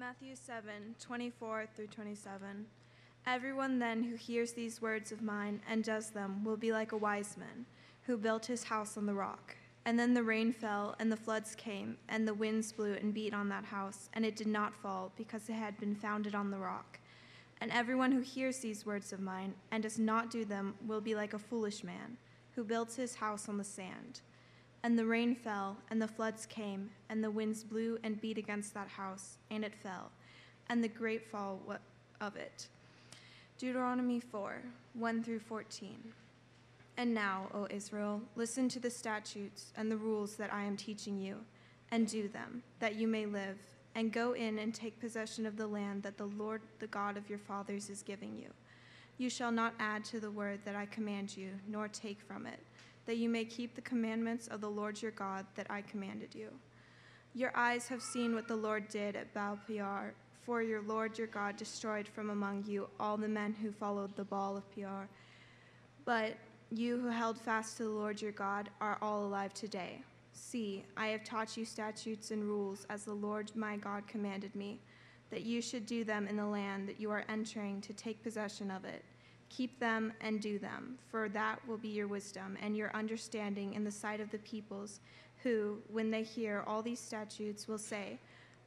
Matthew 7 24 through 27. Everyone then who hears these words of mine and does them will be like a wise man who built his house on the rock. And then the rain fell, and the floods came, and the winds blew and beat on that house, and it did not fall, because it had been founded on the rock. And everyone who hears these words of mine and does not do them will be like a foolish man who built his house on the sand. And the rain fell, and the floods came, and the winds blew and beat against that house, and it fell, and the great fall of it. Deuteronomy 4 1 through 14. And now, O Israel, listen to the statutes and the rules that I am teaching you, and do them, that you may live, and go in and take possession of the land that the Lord, the God of your fathers, is giving you. You shall not add to the word that I command you, nor take from it that you may keep the commandments of the Lord your God that I commanded you. Your eyes have seen what the Lord did at Baal Peor, for your Lord your God destroyed from among you all the men who followed the Baal of Peor. But you who held fast to the Lord your God are all alive today. See, I have taught you statutes and rules as the Lord my God commanded me, that you should do them in the land that you are entering to take possession of it Keep them and do them, for that will be your wisdom and your understanding in the sight of the peoples, who, when they hear all these statutes, will say,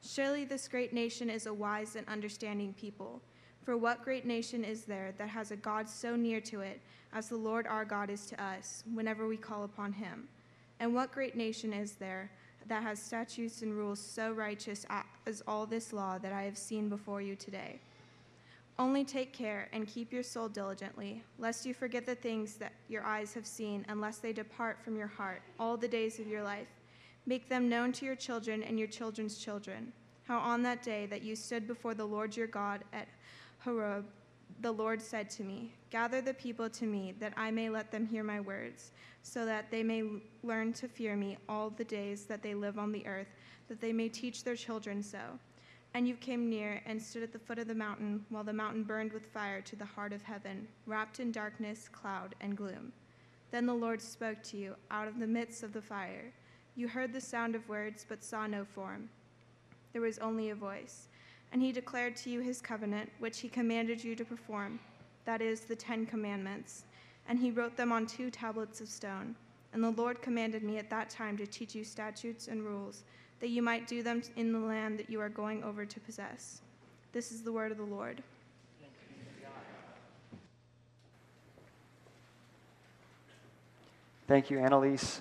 Surely this great nation is a wise and understanding people. For what great nation is there that has a God so near to it as the Lord our God is to us, whenever we call upon him? And what great nation is there that has statutes and rules so righteous as all this law that I have seen before you today? Only take care and keep your soul diligently, lest you forget the things that your eyes have seen, unless they depart from your heart all the days of your life. Make them known to your children and your children's children. How on that day that you stood before the Lord your God at Horeb, the Lord said to me, Gather the people to me, that I may let them hear my words, so that they may learn to fear me all the days that they live on the earth, that they may teach their children so and you came near and stood at the foot of the mountain, while the mountain burned with fire to the heart of heaven, wrapped in darkness, cloud, and gloom. Then the Lord spoke to you out of the midst of the fire. You heard the sound of words, but saw no form. There was only a voice. And he declared to you his covenant, which he commanded you to perform, that is, the Ten Commandments. And he wrote them on two tablets of stone. And the Lord commanded me at that time to teach you statutes and rules that you might do them in the land that you are going over to possess. This is the word of the Lord. Thank you, Annalise.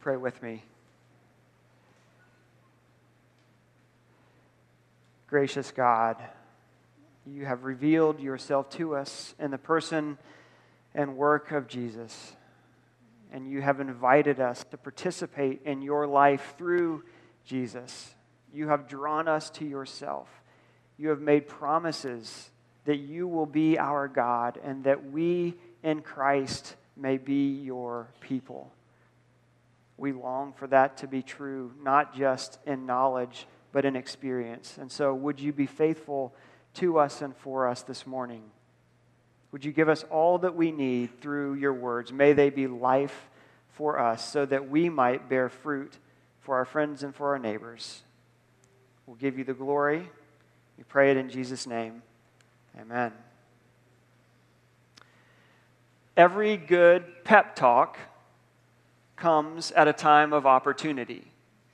Pray with me. Gracious God, you have revealed yourself to us in the person and work of Jesus. And you have invited us to participate in your life through Jesus. You have drawn us to yourself. You have made promises that you will be our God and that we in Christ may be your people. We long for that to be true, not just in knowledge, but in experience. And so, would you be faithful to us and for us this morning? Would you give us all that we need through your words? May they be life for us so that we might bear fruit for our friends and for our neighbors. We'll give you the glory. We pray it in Jesus' name. Amen. Every good pep talk comes at a time of opportunity.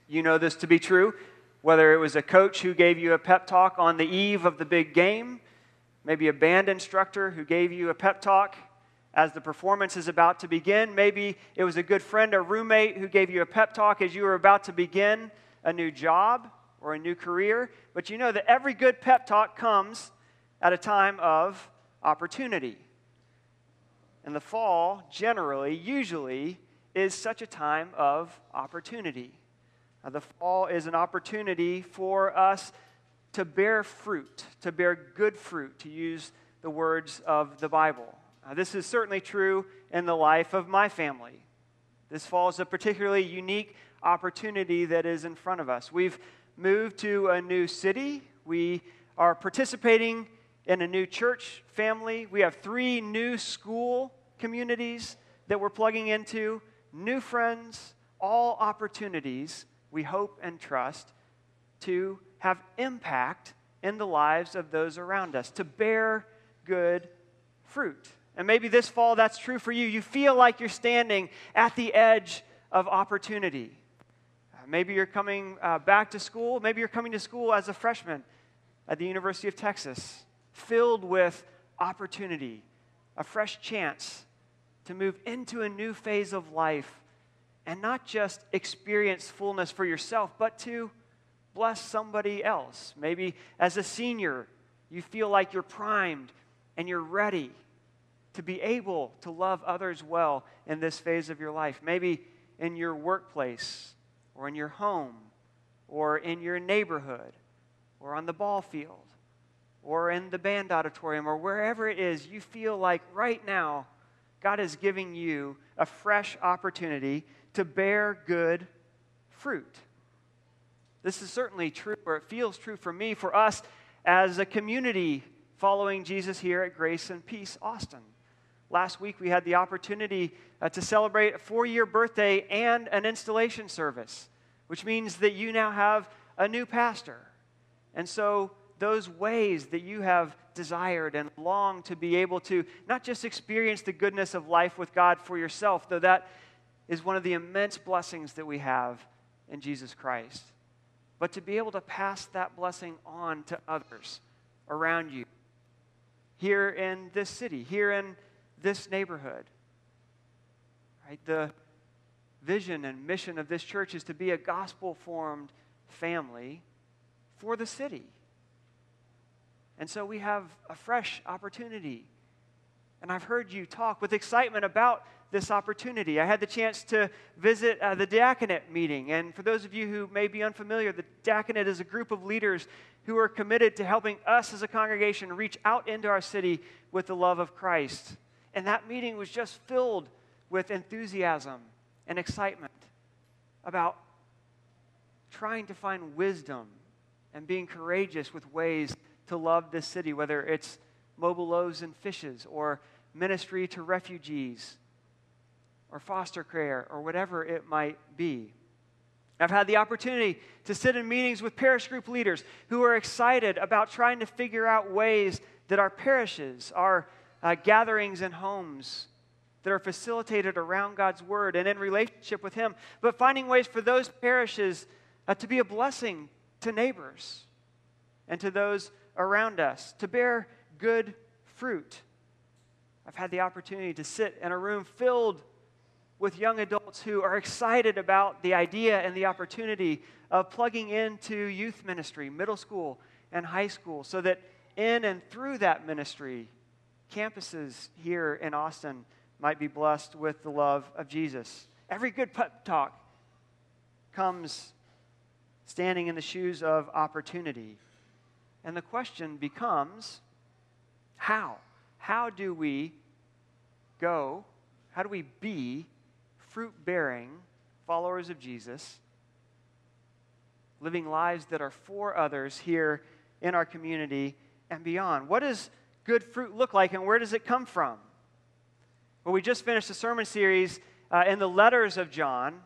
You know this to be true. Whether it was a coach who gave you a pep talk on the eve of the big game, maybe a band instructor who gave you a pep talk as the performance is about to begin. Maybe it was a good friend or roommate who gave you a pep talk as you were about to begin a new job or a new career. But you know that every good pep talk comes at a time of opportunity. And the fall, generally, usually, is such a time of opportunity. Now, the fall is an opportunity for us to bear fruit, to bear good fruit, to use the words of the Bible. This is certainly true in the life of my family. This fall is a particularly unique opportunity that is in front of us. We've moved to a new city. We are participating in a new church family. We have three new school communities that we're plugging into new friends, all opportunities, we hope and trust, to have impact in the lives of those around us, to bear good fruit. And maybe this fall that's true for you. You feel like you're standing at the edge of opportunity. Uh, maybe you're coming uh, back to school. Maybe you're coming to school as a freshman at the University of Texas, filled with opportunity, a fresh chance to move into a new phase of life and not just experience fullness for yourself, but to bless somebody else. Maybe as a senior, you feel like you're primed and you're ready to be able to love others well in this phase of your life. Maybe in your workplace or in your home or in your neighborhood or on the ball field or in the band auditorium or wherever it is, you feel like right now God is giving you a fresh opportunity to bear good fruit. This is certainly true, or it feels true for me, for us as a community following Jesus here at Grace and Peace Austin. Last week we had the opportunity uh, to celebrate a four year birthday and an installation service, which means that you now have a new pastor. And so, those ways that you have desired and longed to be able to not just experience the goodness of life with God for yourself, though that is one of the immense blessings that we have in Jesus Christ, but to be able to pass that blessing on to others around you here in this city, here in this neighborhood. Right? The vision and mission of this church is to be a gospel formed family for the city. And so we have a fresh opportunity. And I've heard you talk with excitement about this opportunity. I had the chance to visit uh, the diaconate meeting. And for those of you who may be unfamiliar, the diaconate is a group of leaders who are committed to helping us as a congregation reach out into our city with the love of Christ. And that meeting was just filled with enthusiasm and excitement about trying to find wisdom and being courageous with ways to love this city, whether it's mobile loaves and fishes or ministry to refugees or foster care or whatever it might be. I've had the opportunity to sit in meetings with parish group leaders who are excited about trying to figure out ways that our parishes, our uh, gatherings and homes that are facilitated around God's word and in relationship with Him, but finding ways for those parishes uh, to be a blessing to neighbors and to those around us, to bear good fruit. I've had the opportunity to sit in a room filled with young adults who are excited about the idea and the opportunity of plugging into youth ministry, middle school and high school, so that in and through that ministry, campuses here in Austin might be blessed with the love of Jesus. Every good pep talk comes standing in the shoes of opportunity. And the question becomes how? How do we go? How do we be fruit bearing followers of Jesus, living lives that are for others here in our community and beyond? What does good fruit look like and where does it come from? Well, we just finished a sermon series uh, in the letters of John,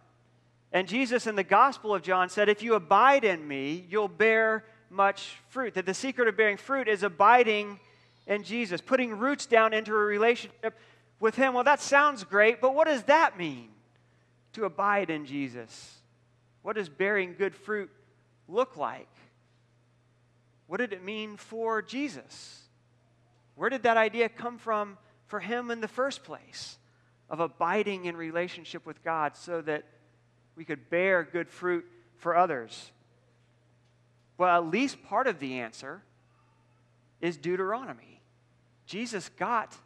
and Jesus in the Gospel of John said, If you abide in me, you'll bear much fruit. That the secret of bearing fruit is abiding in Jesus, putting roots down into a relationship with Him. Well, that sounds great, but what does that mean to abide in Jesus? What does bearing good fruit look like? What did it mean for Jesus? Where did that idea come from for him in the first place of abiding in relationship with God so that we could bear good fruit for others? Well, at least part of the answer is Deuteronomy. Jesus got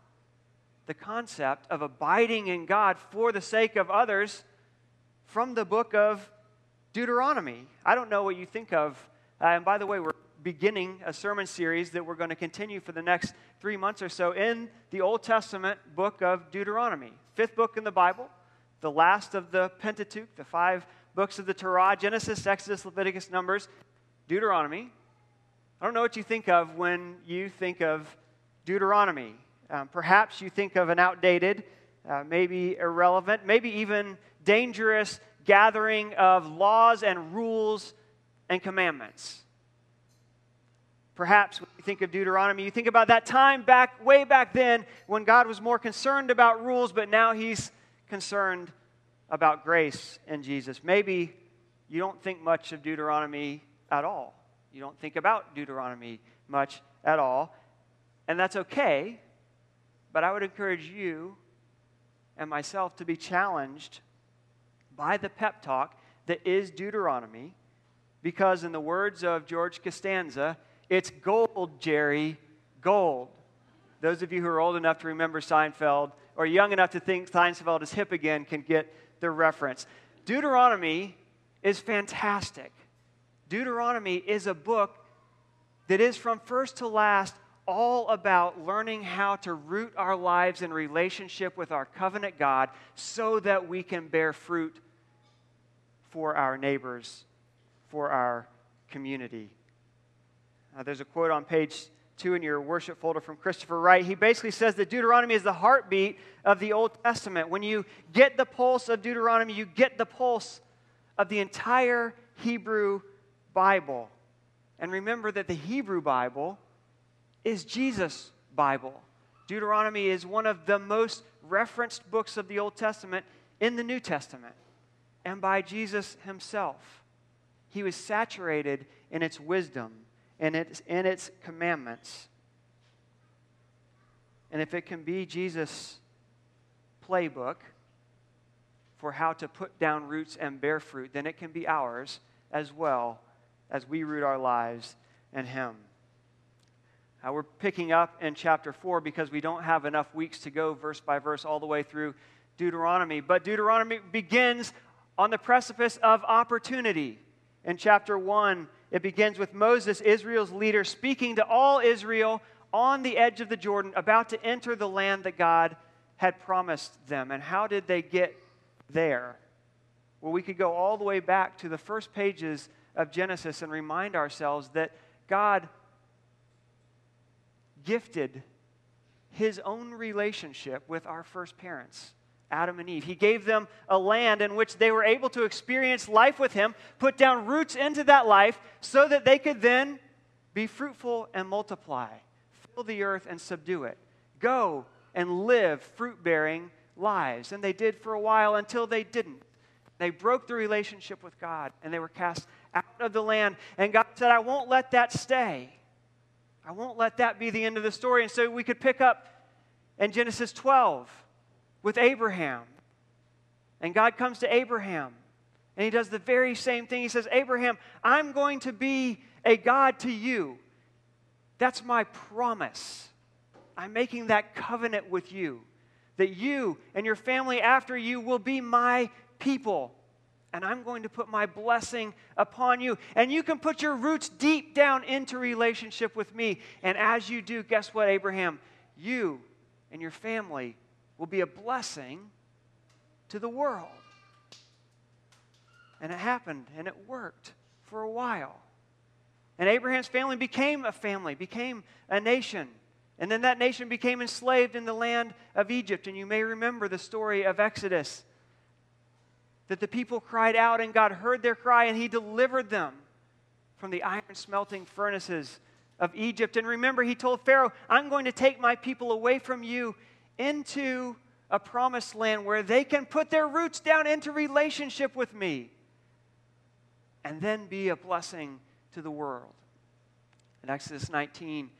the concept of abiding in God for the sake of others from the book of Deuteronomy. I don't know what you think of. Uh, and by the way, we're beginning a sermon series that we're going to continue for the next three months or so in the Old Testament book of Deuteronomy, fifth book in the Bible, the last of the Pentateuch, the five books of the Torah Genesis, Exodus, Leviticus, Numbers, Deuteronomy. I don't know what you think of when you think of Deuteronomy. Um, perhaps you think of an outdated, uh, maybe irrelevant, maybe even dangerous gathering of laws and rules and commandments. Perhaps when you think of Deuteronomy, you think about that time back, way back then, when God was more concerned about rules, but now he's concerned about grace in Jesus. Maybe you don't think much of Deuteronomy at all. You don't think about Deuteronomy much at all. And that's okay, but I would encourage you and myself to be challenged by the pep talk that is Deuteronomy, because in the words of George Costanza, it's gold, Jerry, gold. Those of you who are old enough to remember Seinfeld or young enough to think Seinfeld is hip again can get the reference. Deuteronomy is fantastic. Deuteronomy is a book that is from first to last all about learning how to root our lives in relationship with our covenant God so that we can bear fruit for our neighbors, for our community. There's a quote on page two in your worship folder from Christopher Wright. He basically says that Deuteronomy is the heartbeat of the Old Testament. When you get the pulse of Deuteronomy, you get the pulse of the entire Hebrew Bible. And remember that the Hebrew Bible is Jesus' Bible. Deuteronomy is one of the most referenced books of the Old Testament in the New Testament and by Jesus himself. He was saturated in its wisdom and its, in its commandments. And if it can be Jesus' playbook for how to put down roots and bear fruit, then it can be ours as well as we root our lives in Him. Uh, we're picking up in chapter 4 because we don't have enough weeks to go verse by verse all the way through Deuteronomy. But Deuteronomy begins on the precipice of opportunity. In chapter 1, it begins with Moses, Israel's leader, speaking to all Israel on the edge of the Jordan, about to enter the land that God had promised them. And how did they get there? Well, we could go all the way back to the first pages of Genesis and remind ourselves that God gifted his own relationship with our first parents. Adam and Eve. He gave them a land in which they were able to experience life with Him, put down roots into that life so that they could then be fruitful and multiply, fill the earth and subdue it. Go and live fruit bearing lives. And they did for a while until they didn't. They broke the relationship with God and they were cast out of the land. And God said, I won't let that stay. I won't let that be the end of the story. And so we could pick up in Genesis 12 with Abraham. And God comes to Abraham and he does the very same thing. He says, Abraham, I'm going to be a God to you. That's my promise. I'm making that covenant with you that you and your family after you will be my people. And I'm going to put my blessing upon you. And you can put your roots deep down into relationship with me. And as you do, guess what, Abraham? You and your family will be a blessing to the world. And it happened and it worked for a while. And Abraham's family became a family, became a nation. And then that nation became enslaved in the land of Egypt. And you may remember the story of Exodus that the people cried out and God heard their cry and he delivered them from the iron smelting furnaces of Egypt. And remember, he told Pharaoh, I'm going to take my people away from you into a promised land where they can put their roots down into relationship with me and then be a blessing to the world. In Exodus 19,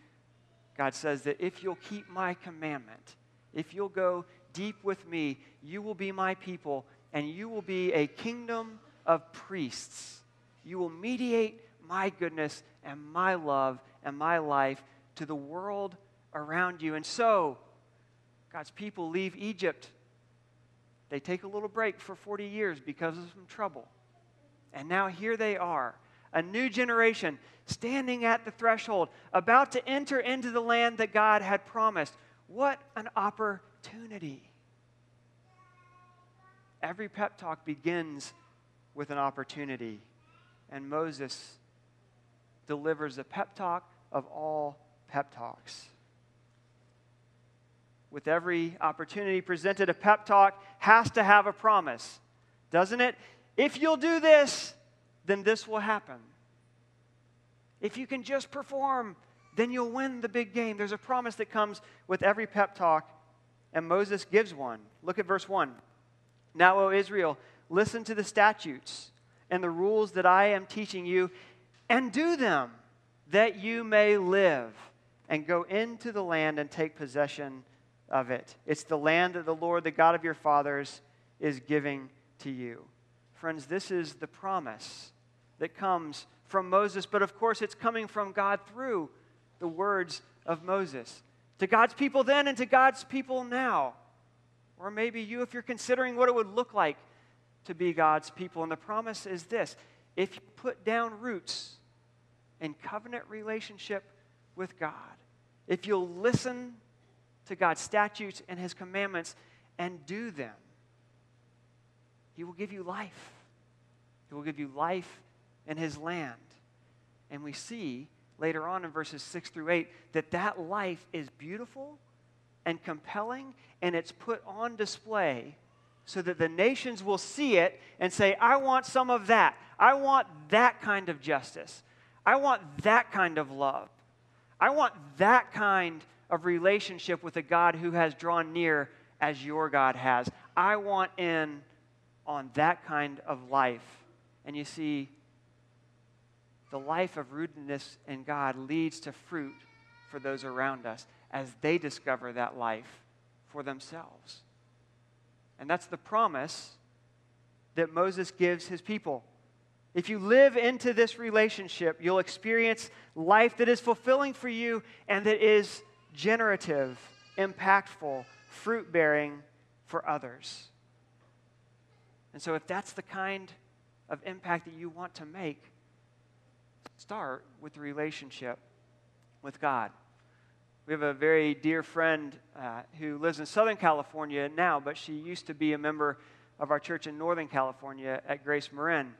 God says that if you'll keep my commandment, if you'll go deep with me, you will be my people and you will be a kingdom of priests. You will mediate my goodness and my love and my life to the world around you. And so, God's people leave Egypt. They take a little break for 40 years because of some trouble. And now here they are, a new generation standing at the threshold, about to enter into the land that God had promised. What an opportunity! Every pep talk begins with an opportunity, and Moses delivers a pep talk of all pep talks with every opportunity presented, a pep talk has to have a promise. doesn't it? If you'll do this, then this will happen. If you can just perform, then you'll win the big game. There's a promise that comes with every pep talk, and Moses gives one. Look at verse 1. Now, O Israel, listen to the statutes and the rules that I am teaching you, and do them, that you may live and go into the land and take possession of it. It's the land that the Lord, the God of your fathers, is giving to you. Friends, this is the promise that comes from Moses, but of course it's coming from God through the words of Moses. To God's people then and to God's people now. Or maybe you, if you're considering what it would look like to be God's people. And the promise is this if you put down roots in covenant relationship with God, if you'll listen to God's statutes and His commandments and do them, He will give you life. He will give you life in His land. And we see later on in verses 6 through 8 that that life is beautiful and compelling and it's put on display so that the nations will see it and say, I want some of that. I want that kind of justice. I want that kind of love. I want that kind of relationship with a God who has drawn near as your God has. I want in on that kind of life. And you see, the life of rootedness in God leads to fruit for those around us as they discover that life for themselves. And that's the promise that Moses gives his people. If you live into this relationship, you'll experience life that is fulfilling for you and that is generative, impactful, fruit bearing for others. And so, if that's the kind of impact that you want to make, start with the relationship with God. We have a very dear friend uh, who lives in Southern California now, but she used to be a member of our church in Northern California at Grace Marin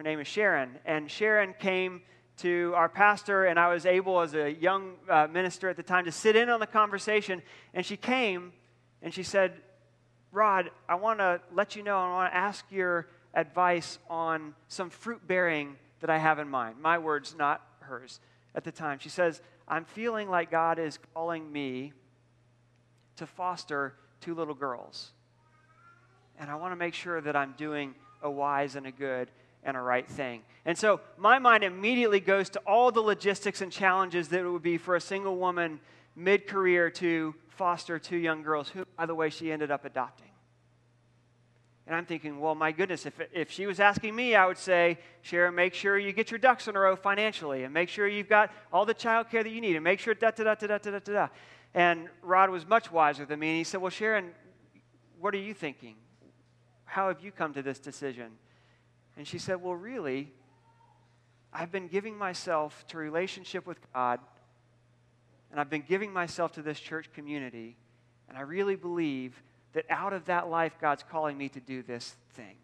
her name is Sharon. And Sharon came to our pastor, and I was able, as a young uh, minister at the time, to sit in on the conversation. And she came and she said, Rod, I want to let you know, I want to ask your advice on some fruit bearing that I have in mind. My words, not hers at the time. She says, I'm feeling like God is calling me to foster two little girls. And I want to make sure that I'm doing a wise and a good and a right thing. And so my mind immediately goes to all the logistics and challenges that it would be for a single woman mid career to foster two young girls, who, by the way, she ended up adopting. And I'm thinking, well, my goodness, if, if she was asking me, I would say, Sharon, make sure you get your ducks in a row financially and make sure you've got all the child care that you need and make sure da da da da da da da da. And Rod was much wiser than me and he said, well, Sharon, what are you thinking? How have you come to this decision? And she said, Well, really, I've been giving myself to relationship with God, and I've been giving myself to this church community, and I really believe that out of that life, God's calling me to do this thing.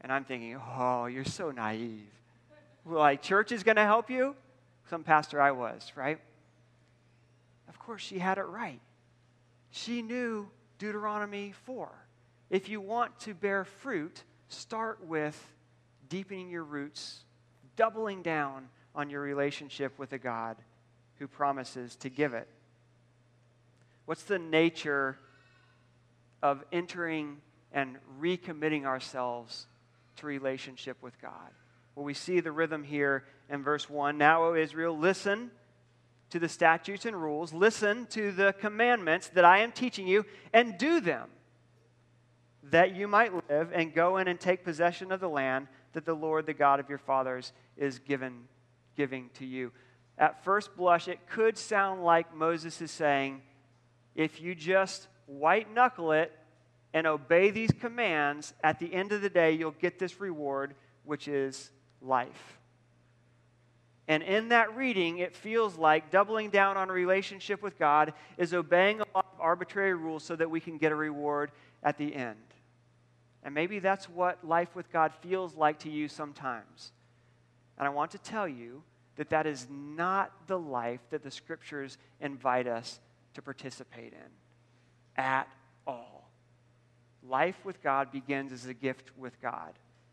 And I'm thinking, oh, you're so naive. Like, church is going to help you? Some pastor I was, right? Of course, she had it right. She knew Deuteronomy 4. If you want to bear fruit, start with deepening your roots, doubling down on your relationship with a God who promises to give it. What's the nature of entering and recommitting ourselves to relationship with God? Well, we see the rhythm here in verse 1. Now, O Israel, listen to the statutes and rules, listen to the commandments that I am teaching you, and do them that you might live and go in and take possession of the land that the Lord, the God of your fathers, is given, giving to you. At first blush, it could sound like Moses is saying, if you just white knuckle it and obey these commands, at the end of the day, you'll get this reward, which is life. And in that reading, it feels like doubling down on a relationship with God is obeying a lot of arbitrary rules so that we can get a reward at the end. And maybe that's what life with God feels like to you sometimes. And I want to tell you that that is not the life that the scriptures invite us to participate in at all. life with God begins as a gift with God.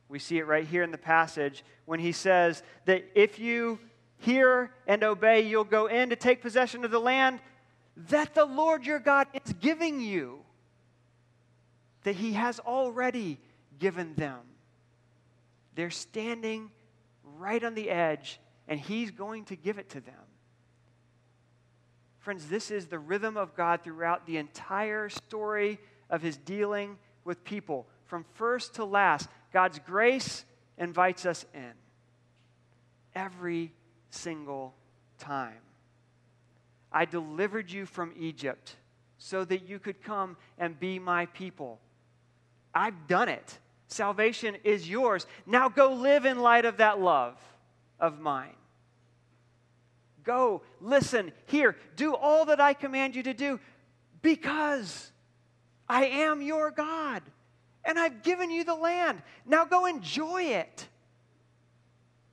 We see it right here in the passage when he says that if you hear and obey, you'll go in to take possession of the land that the Lord your God is giving you, that he has already given them. They're standing right on the edge, and he's going to give it to them. Friends, this is the rhythm of God throughout the entire story of his dealing with people. From first to last, God's grace invites us in every single time. I delivered you from Egypt so that you could come and be my people. I've done it. Salvation is yours. Now go live in light of that love of mine. Go, listen, hear, do all that I command you to do because I am your God and I've given you the land. Now go enjoy it.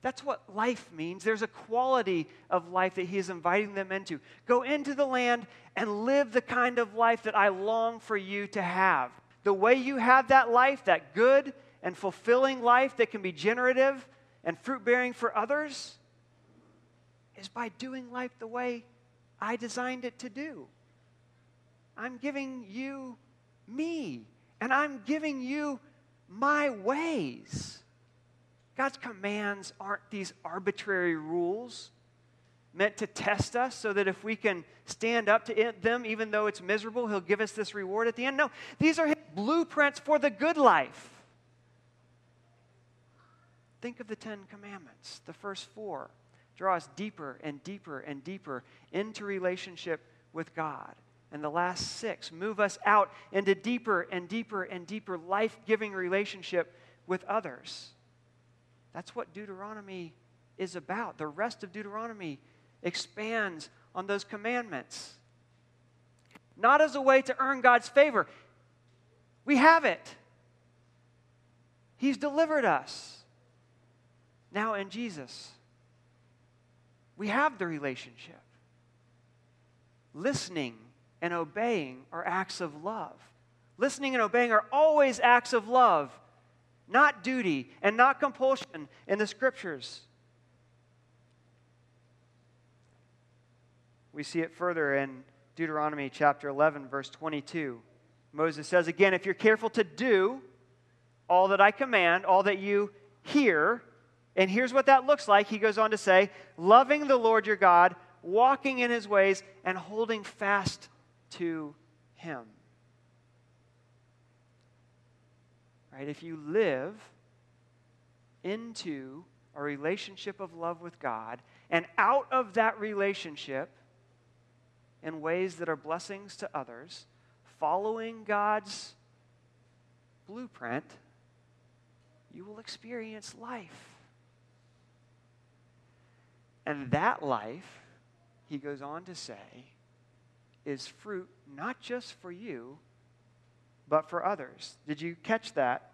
That's what life means. There's a quality of life that He is inviting them into. Go into the land and live the kind of life that I long for you to have. The way you have that life, that good and fulfilling life that can be generative and fruit bearing for others, is by doing life the way I designed it to do. I'm giving you me, and I'm giving you my ways. God's commands aren't these arbitrary rules meant to test us so that if we can stand up to them, even though it's miserable, He'll give us this reward at the end. No, these are His blueprints for the good life. Think of the Ten Commandments, the first four. Draw us deeper and deeper and deeper into relationship with God. And the last six move us out into deeper and deeper and deeper life giving relationship with others. That's what Deuteronomy is about. The rest of Deuteronomy expands on those commandments. Not as a way to earn God's favor, we have it. He's delivered us. Now in Jesus, we have the relationship. Listening and obeying are acts of love. Listening and obeying are always acts of love not duty and not compulsion in the scriptures. We see it further in Deuteronomy chapter 11, verse 22. Moses says again, If you're careful to do all that I command, all that you hear, and here's what that looks like. He goes on to say, loving the Lord your God, walking in his ways, and holding fast to him. right? If you live into a relationship of love with God, and out of that relationship, in ways that are blessings to others, following God's blueprint, you will experience life. And that life, he goes on to say, is fruit not just for you, but for others. Did you catch that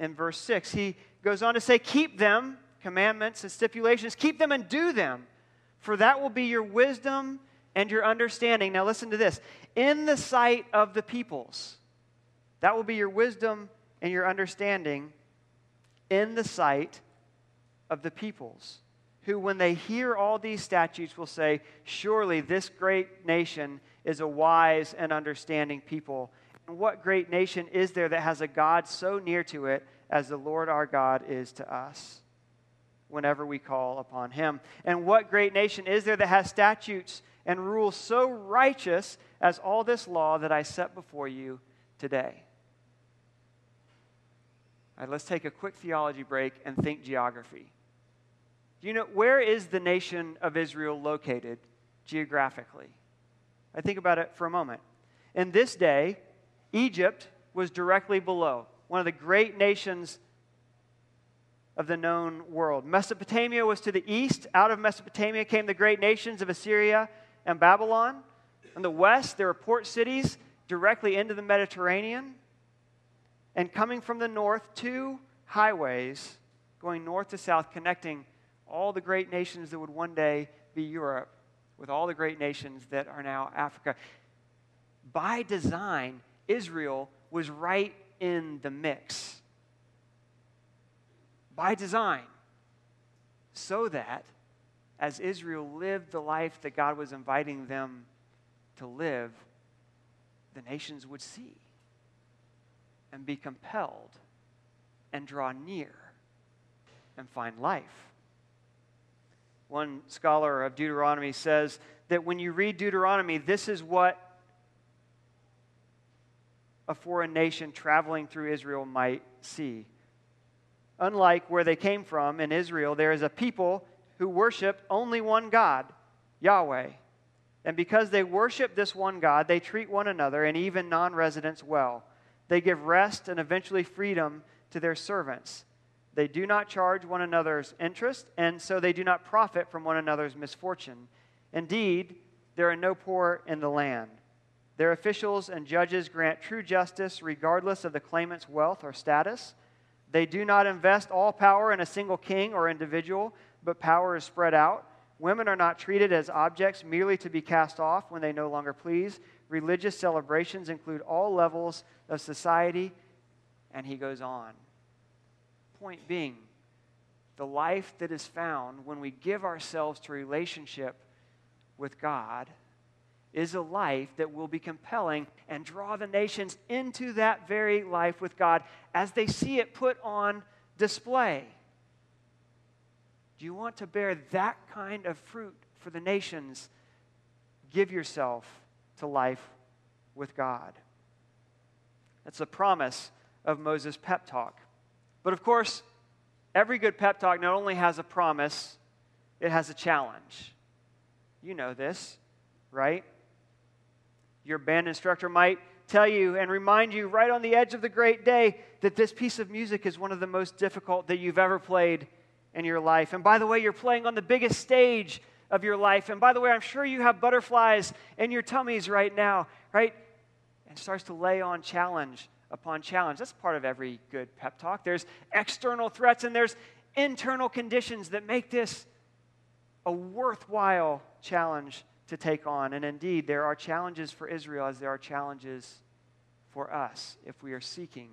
in verse 6? He goes on to say, Keep them, commandments and stipulations, keep them and do them, for that will be your wisdom and your understanding. Now, listen to this in the sight of the peoples, that will be your wisdom and your understanding in the sight of the peoples who, when they hear all these statutes, will say, Surely this great nation is a wise and understanding people. And what great nation is there that has a God so near to it as the Lord our God is to us whenever we call upon him? And what great nation is there that has statutes and rules so righteous as all this law that I set before you today? All right, let's take a quick theology break and think geography. Do you know where is the nation of Israel located geographically? I think about it for a moment. In this day, Egypt was directly below, one of the great nations of the known world. Mesopotamia was to the east. Out of Mesopotamia came the great nations of Assyria and Babylon. In the west, there were port cities directly into the Mediterranean. And coming from the north, two highways going north to south, connecting all the great nations that would one day be Europe with all the great nations that are now Africa. By design, Israel was right in the mix by design, so that as Israel lived the life that God was inviting them to live, the nations would see and be compelled and draw near and find life. One scholar of Deuteronomy says that when you read Deuteronomy, this is what a foreign nation traveling through Israel might see. Unlike where they came from in Israel, there is a people who worship only one God, Yahweh. And because they worship this one God, they treat one another and even non residents well. They give rest and eventually freedom to their servants. They do not charge one another's interest, and so they do not profit from one another's misfortune. Indeed, there are no poor in the land. Their officials and judges grant true justice regardless of the claimant's wealth or status. They do not invest all power in a single king or individual, but power is spread out. Women are not treated as objects merely to be cast off when they no longer please. Religious celebrations include all levels of society. And he goes on point being, the life that is found when we give ourselves to relationship with God is a life that will be compelling and draw the nations into that very life with God as they see it put on display. Do you want to bear that kind of fruit for the nations? Give yourself to life with God. That's the promise of Moses' pep talk. But of course, every good pep talk not only has a promise, it has a challenge. You know this, right? Your band instructor might tell you and remind you right on the edge of the great day that this piece of music is one of the most difficult that you've ever played in your life. And by the way, you're playing on the biggest stage of your life. And by the way, I'm sure you have butterflies in your tummies right now, right? And starts to lay on challenge upon challenge. That's part of every good pep talk. There's external threats and there's internal conditions that make this a worthwhile challenge to take on. And indeed, there are challenges for Israel as there are challenges for us if we are seeking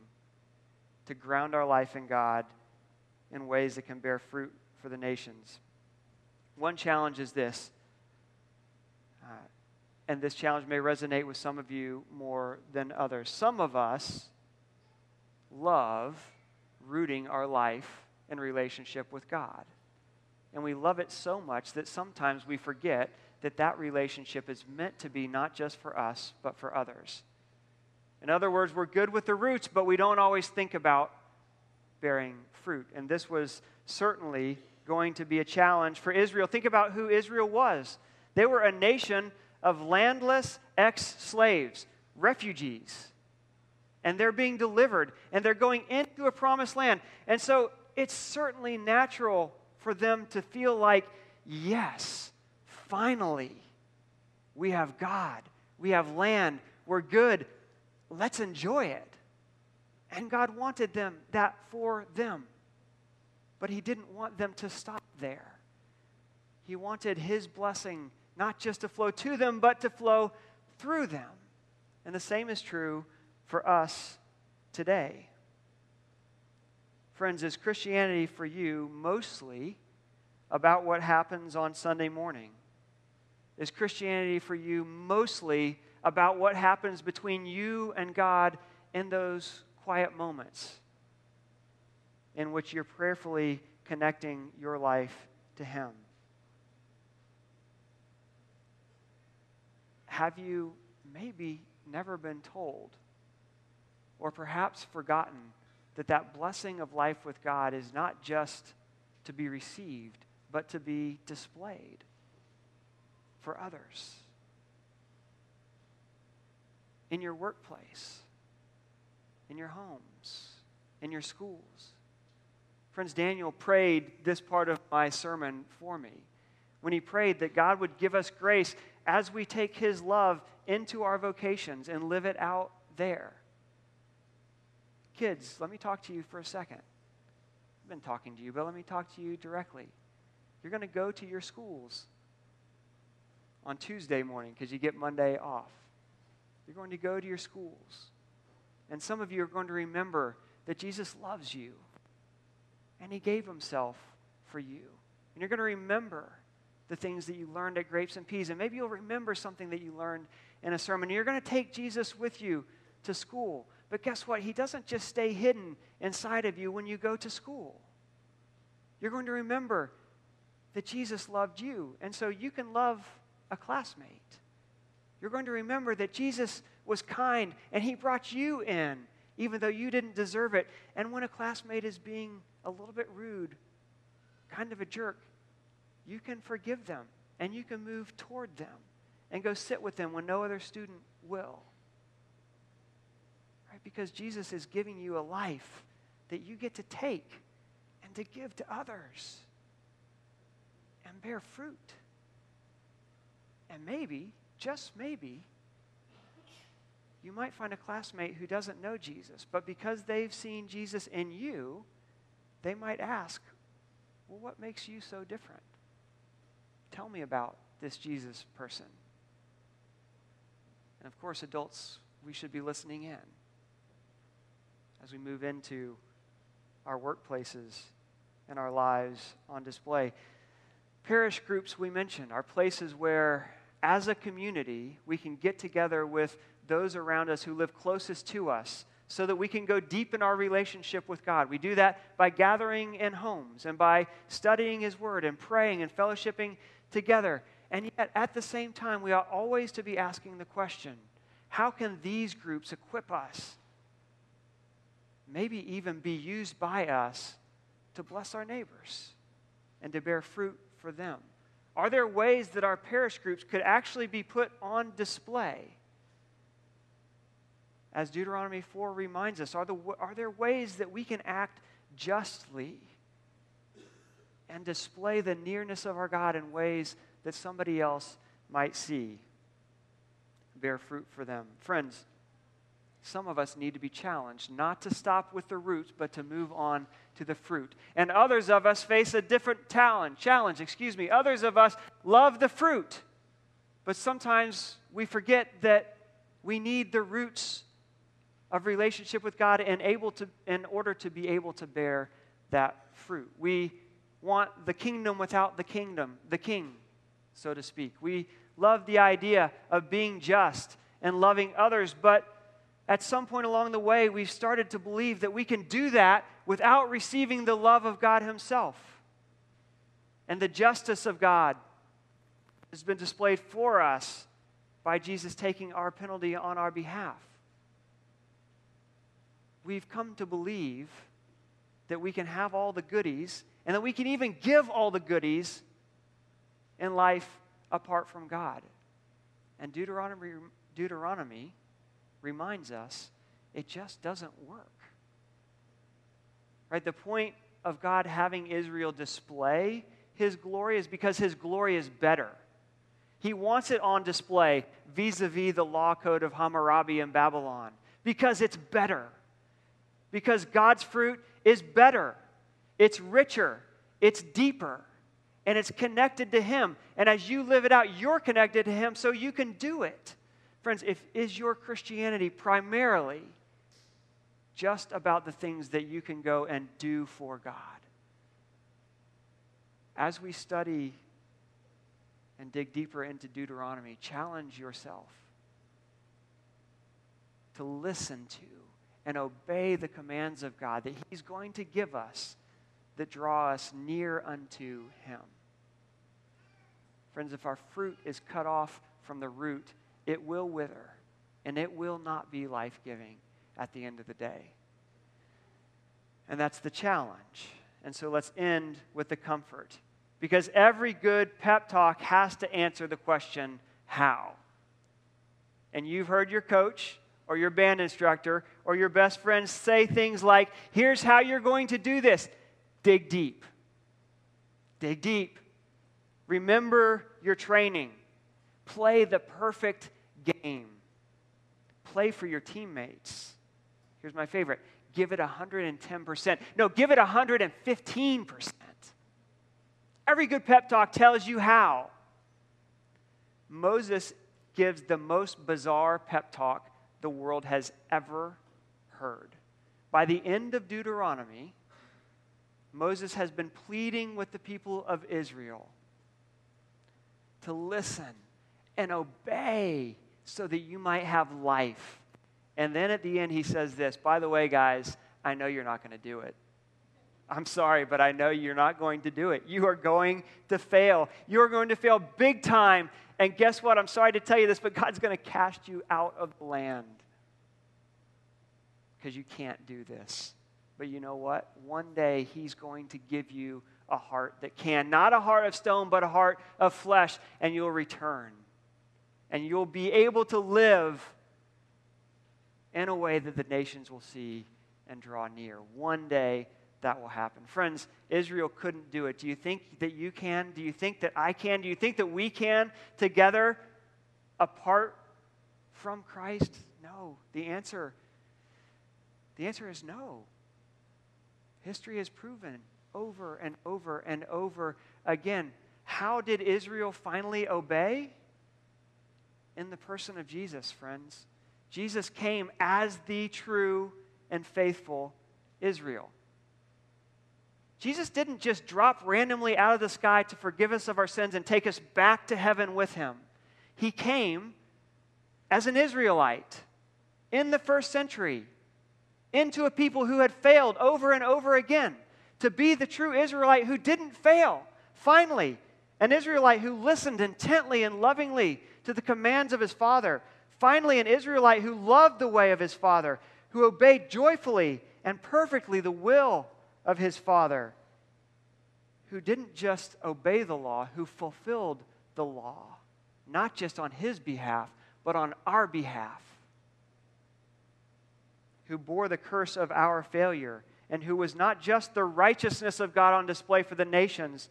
to ground our life in God in ways that can bear fruit for the nations. One challenge is this, and this challenge may resonate with some of you more than others. Some of us love rooting our life in relationship with God. And we love it so much that sometimes we forget that that relationship is meant to be not just for us, but for others. In other words, we're good with the roots, but we don't always think about bearing fruit. And this was certainly going to be a challenge for Israel. Think about who Israel was. They were a nation of landless ex slaves, refugees. And they're being delivered, and they're going into a promised land. And so it's certainly natural for them to feel like, yes, finally, we have God, we have land, we're good, let's enjoy it. And God wanted them that for them. But He didn't want them to stop there. He wanted His blessing not just to flow to them, but to flow through them. And the same is true for us today. Friends, is Christianity for you mostly about what happens on Sunday morning? Is Christianity for you mostly about what happens between you and God in those quiet moments in which you're prayerfully connecting your life to Him? Have you maybe never been told or perhaps forgotten that that blessing of life with God is not just to be received, but to be displayed for others? In your workplace, in your homes, in your schools. Friends, Daniel prayed this part of my sermon for me when he prayed that God would give us grace as we take his love into our vocations and live it out there. Kids, let me talk to you for a second. I've been talking to you, but let me talk to you directly. You're going to go to your schools on Tuesday morning because you get Monday off. You're going to go to your schools. And some of you are going to remember that Jesus loves you and he gave himself for you. And you're going to remember the things that you learned at Grapes and Peas. And maybe you'll remember something that you learned in a sermon. You're going to take Jesus with you to school. But guess what? He doesn't just stay hidden inside of you when you go to school. You're going to remember that Jesus loved you. And so you can love a classmate. You're going to remember that Jesus was kind and he brought you in, even though you didn't deserve it. And when a classmate is being a little bit rude, kind of a jerk, you can forgive them and you can move toward them and go sit with them when no other student will. Right? Because Jesus is giving you a life that you get to take and to give to others and bear fruit. And maybe, just maybe, you might find a classmate who doesn't know Jesus, but because they've seen Jesus in you, they might ask, Well, what makes you so different? Tell me about this Jesus person. And of course, adults, we should be listening in as we move into our workplaces and our lives on display. Parish groups, we mentioned, are places where, as a community, we can get together with those around us who live closest to us so that we can go deep in our relationship with God. We do that by gathering in homes and by studying His Word and praying and fellowshipping together. And yet, at the same time, we ought always to be asking the question how can these groups equip us? Maybe even be used by us to bless our neighbors and to bear fruit for them? Are there ways that our parish groups could actually be put on display? As Deuteronomy 4 reminds us, are, the, are there ways that we can act justly and display the nearness of our God in ways that somebody else might see? Bear fruit for them. Friends, some of us need to be challenged not to stop with the roots, but to move on to the fruit. And others of us face a different talent, challenge, excuse me. Others of us love the fruit, but sometimes we forget that we need the roots of relationship with God and able to, in order to be able to bear that fruit. We want the kingdom without the kingdom, the king, so to speak. We love the idea of being just and loving others, but at some point along the way, we've started to believe that we can do that without receiving the love of God Himself. And the justice of God has been displayed for us by Jesus taking our penalty on our behalf. We've come to believe that we can have all the goodies and that we can even give all the goodies in life apart from God. And Deuteronomy, Deuteronomy reminds us it just doesn't work. Right? The point of God having Israel display his glory is because his glory is better. He wants it on display vis a vis the law code of Hammurabi in Babylon because it's better. Because God's fruit is better, it's richer, it's deeper, and it's connected to Him. And as you live it out, you're connected to Him so you can do it. Friends, if is your Christianity primarily just about the things that you can go and do for God? As we study and dig deeper into Deuteronomy, challenge yourself to listen to and obey the commands of God that He's going to give us that draw us near unto Him. Friends, if our fruit is cut off from the root, it will wither and it will not be life giving at the end of the day. And that's the challenge. And so let's end with the comfort. Because every good pep talk has to answer the question, how? And you've heard your coach or your band instructor or your best friend say things like, here's how you're going to do this dig deep. Dig deep. Remember your training. Play the perfect game. Play for your teammates. Here's my favorite give it 110%. No, give it 115%. Every good pep talk tells you how. Moses gives the most bizarre pep talk the world has ever heard. By the end of Deuteronomy, Moses has been pleading with the people of Israel to listen and obey so that you might have life. And then at the end, he says this By the way, guys, I know you're not going to do it. I'm sorry, but I know you're not going to do it. You are going to fail. You are going to fail big time. And guess what? I'm sorry to tell you this, but God's going to cast you out of the land because you can't do this. But you know what? One day He's going to give you a heart that can. Not a heart of stone, but a heart of flesh, and you'll return. And you'll be able to live in a way that the nations will see and draw near. One day that will happen. Friends, Israel couldn't do it. Do you think that you can? Do you think that I can? Do you think that we can together apart from Christ? No. The answer the answer is no. History has proven over and over and over again. How did Israel finally obey? In the person of Jesus, friends. Jesus came as the true and faithful Israel. Jesus didn't just drop randomly out of the sky to forgive us of our sins and take us back to heaven with him. He came as an Israelite in the first century into a people who had failed over and over again to be the true Israelite who didn't fail. Finally, an Israelite who listened intently and lovingly to the commands of his father. Finally, an Israelite who loved the way of his father, who obeyed joyfully and perfectly the will of his father, who didn't just obey the law, who fulfilled the law, not just on his behalf, but on our behalf who bore the curse of our failure, and who was not just the righteousness of God on display for the nations,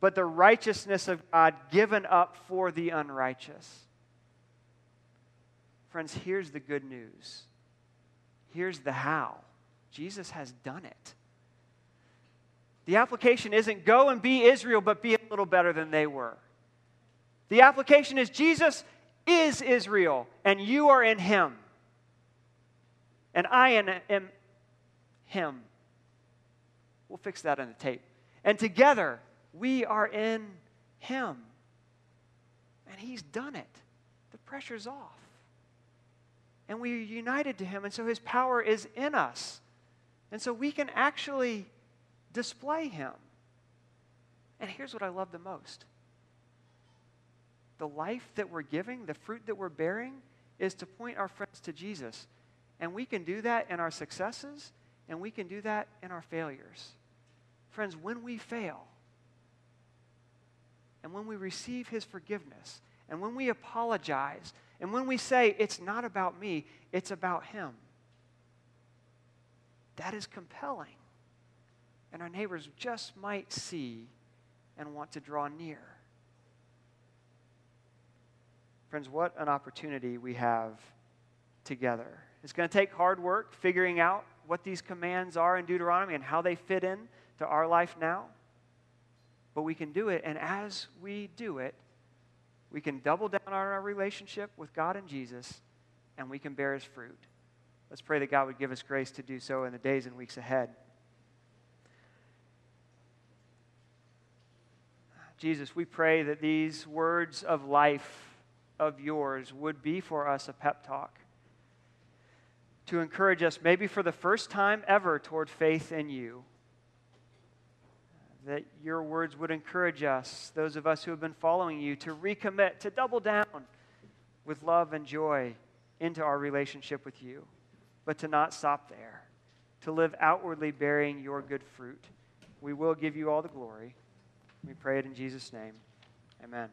but the righteousness of God given up for the unrighteous. Friends, here's the good news. Here's the how. Jesus has done it. The application isn't go and be Israel, but be a little better than they were. The application is Jesus is Israel, and you are in him and I am Him. We'll fix that on the tape. And together, we are in Him. And He's done it. The pressure's off. And we are united to Him, and so His power is in us. And so we can actually display Him. And here's what I love the most the life that we're giving, the fruit that we're bearing, is to point our friends to Jesus. And we can do that in our successes, and we can do that in our failures. Friends, when we fail, and when we receive His forgiveness, and when we apologize, and when we say, it's not about me, it's about Him, that is compelling. And our neighbors just might see and want to draw near. Friends, what an opportunity we have together. It's going to take hard work figuring out what these commands are in Deuteronomy and how they fit in to our life now. But we can do it, and as we do it, we can double down on our relationship with God and Jesus, and we can bear his fruit. Let's pray that God would give us grace to do so in the days and weeks ahead. Jesus, we pray that these words of life of yours would be for us a pep talk to encourage us, maybe for the first time ever, toward faith in you. That your words would encourage us, those of us who have been following you, to recommit, to double down with love and joy into our relationship with you, but to not stop there, to live outwardly bearing your good fruit. We will give you all the glory. We pray it in Jesus' name. Amen.